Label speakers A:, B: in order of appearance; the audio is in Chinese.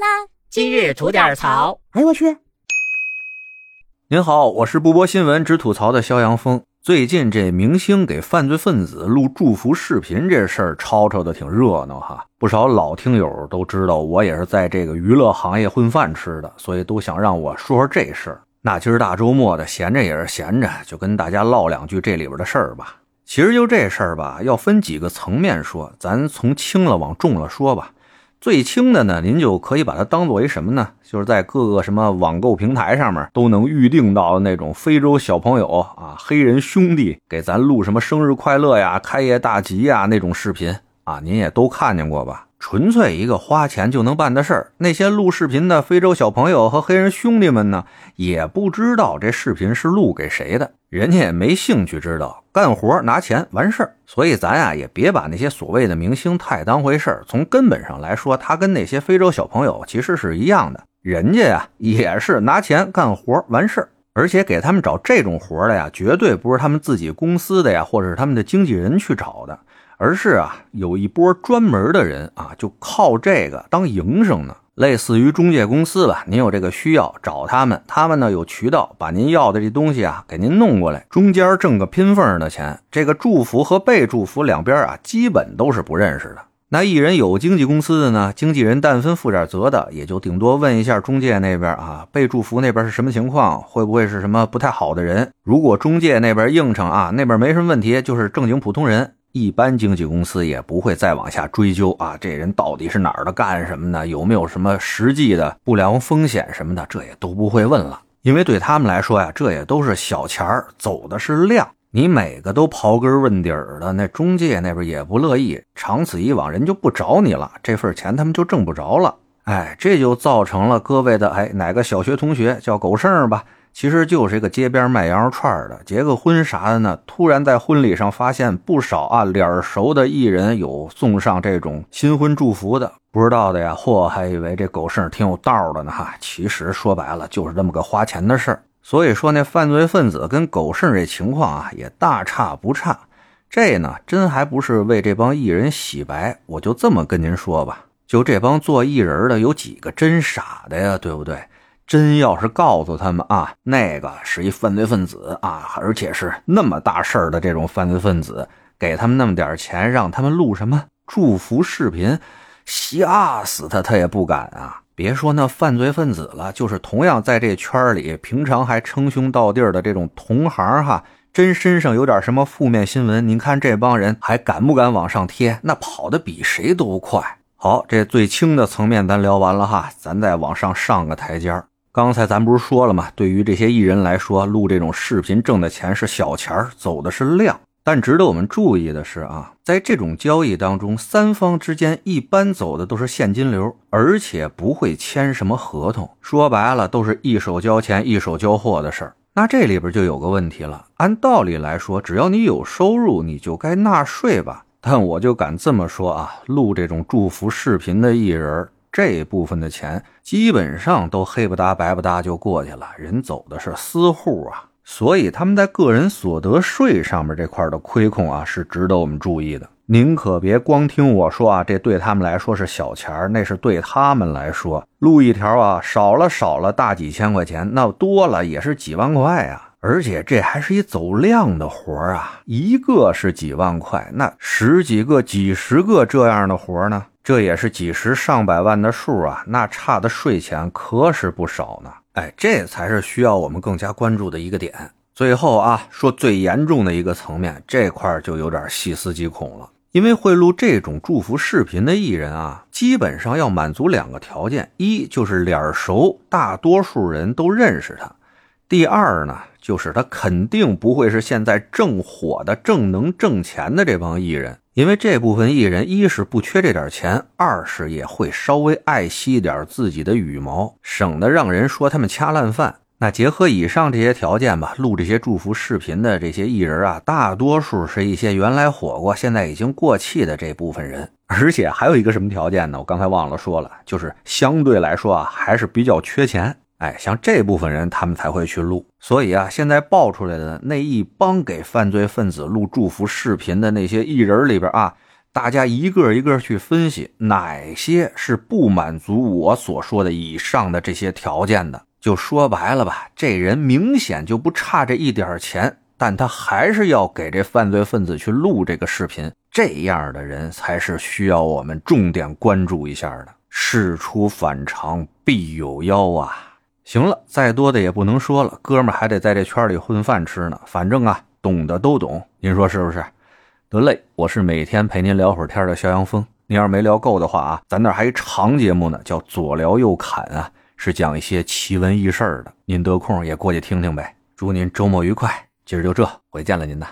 A: 啦！今日吐点槽。
B: 哎呦我去！
C: 您好，我是不播新闻只吐槽的肖阳峰。最近这明星给犯罪分子录祝福视频这事儿吵吵的挺热闹哈，不少老听友都知道我也是在这个娱乐行业混饭吃的，所以都想让我说说这事儿。那今儿大周末的，闲着也是闲着，就跟大家唠两句这里边的事儿吧。其实就这事儿吧，要分几个层面说，咱从轻了往重了说吧。最轻的呢，您就可以把它当做一什么呢？就是在各个什么网购平台上面都能预定到的那种非洲小朋友啊，黑人兄弟给咱录什么生日快乐呀、开业大吉呀那种视频啊，您也都看见过吧？纯粹一个花钱就能办的事儿。那些录视频的非洲小朋友和黑人兄弟们呢，也不知道这视频是录给谁的，人家也没兴趣知道，干活拿钱完事儿。所以咱呀也别把那些所谓的明星太当回事儿。从根本上来说，他跟那些非洲小朋友其实是一样的，人家呀也是拿钱干活完事儿，而且给他们找这种活的呀，绝对不是他们自己公司的呀，或者是他们的经纪人去找的。而是啊，有一波专门的人啊，就靠这个当营生呢，类似于中介公司吧。您有这个需要找他们，他们呢有渠道把您要的这东西啊给您弄过来，中间挣个拼缝的钱。这个祝福和被祝福两边啊，基本都是不认识的。那艺人有经纪公司的呢，经纪人但分负点责的，也就顶多问一下中介那边啊，被祝福那边是什么情况，会不会是什么不太好的人？如果中介那边应承啊，那边没什么问题，就是正经普通人。一般经纪公司也不会再往下追究啊，这人到底是哪儿的，干什么的，有没有什么实际的不良风险什么的，这也都不会问了，因为对他们来说呀，这也都是小钱儿，走的是量。你每个都刨根问底儿的，那中介那边也不乐意，长此以往，人就不找你了，这份钱他们就挣不着了。哎，这就造成了各位的哎，哪个小学同学叫狗剩吧？其实就是一个街边卖羊肉串的，结个婚啥的呢？突然在婚礼上发现不少啊脸熟的艺人有送上这种新婚祝福的，不知道的呀，嚯，还以为这狗剩挺有道的呢哈。其实说白了就是这么个花钱的事儿。所以说那犯罪分子跟狗剩这情况啊也大差不差。这呢真还不是为这帮艺人洗白，我就这么跟您说吧，就这帮做艺人的有几个真傻的呀，对不对？真要是告诉他们啊，那个是一犯罪分子啊，而且是那么大事儿的这种犯罪分子，给他们那么点钱，让他们录什么祝福视频，吓死他他也不敢啊！别说那犯罪分子了，就是同样在这圈里，平常还称兄道弟的这种同行哈，真身上有点什么负面新闻，您看这帮人还敢不敢往上贴？那跑的比谁都快。好，这最轻的层面咱聊完了哈，咱再往上上个台阶儿。刚才咱不是说了吗？对于这些艺人来说，录这种视频挣的钱是小钱儿，走的是量。但值得我们注意的是啊，在这种交易当中，三方之间一般走的都是现金流，而且不会签什么合同。说白了，都是一手交钱一手交货的事儿。那这里边就有个问题了。按道理来说，只要你有收入，你就该纳税吧？但我就敢这么说啊，录这种祝福视频的艺人。这部分的钱基本上都黑不搭白不搭就过去了，人走的是私户啊，所以他们在个人所得税上面这块的亏空啊是值得我们注意的。您可别光听我说啊，这对他们来说是小钱那是对他们来说录一条啊少了少了大几千块钱，那多了也是几万块啊。而且这还是一走量的活啊，一个是几万块，那十几个、几十个这样的活呢？这也是几十上百万的数啊，那差的税钱可是不少呢。哎，这才是需要我们更加关注的一个点。最后啊，说最严重的一个层面，这块就有点细思极恐了。因为会录这种祝福视频的艺人啊，基本上要满足两个条件：一就是脸熟，大多数人都认识他；第二呢，就是他肯定不会是现在正火的、正能挣钱的这帮艺人。因为这部分艺人，一是不缺这点钱，二是也会稍微爱惜一点自己的羽毛，省得让人说他们掐烂饭。那结合以上这些条件吧，录这些祝福视频的这些艺人啊，大多数是一些原来火过，现在已经过气的这部分人。而且还有一个什么条件呢？我刚才忘了说了，就是相对来说啊，还是比较缺钱。哎，像这部分人，他们才会去录。所以啊，现在爆出来的那一帮给犯罪分子录祝福视频的那些艺人里边啊，大家一个一个去分析哪些是不满足我所说的以上的这些条件的。就说白了吧，这人明显就不差这一点钱，但他还是要给这犯罪分子去录这个视频。这样的人才是需要我们重点关注一下的。事出反常必有妖啊！行了，再多的也不能说了，哥们还得在这圈里混饭吃呢。反正啊，懂的都懂，您说是不是？得嘞，我是每天陪您聊会儿天的肖阳峰。您要是没聊够的话啊，咱那还一长节目呢，叫左聊右侃啊，是讲一些奇闻异事的。您得空也过去听听呗。祝您周末愉快，今儿就这，回见了您呐。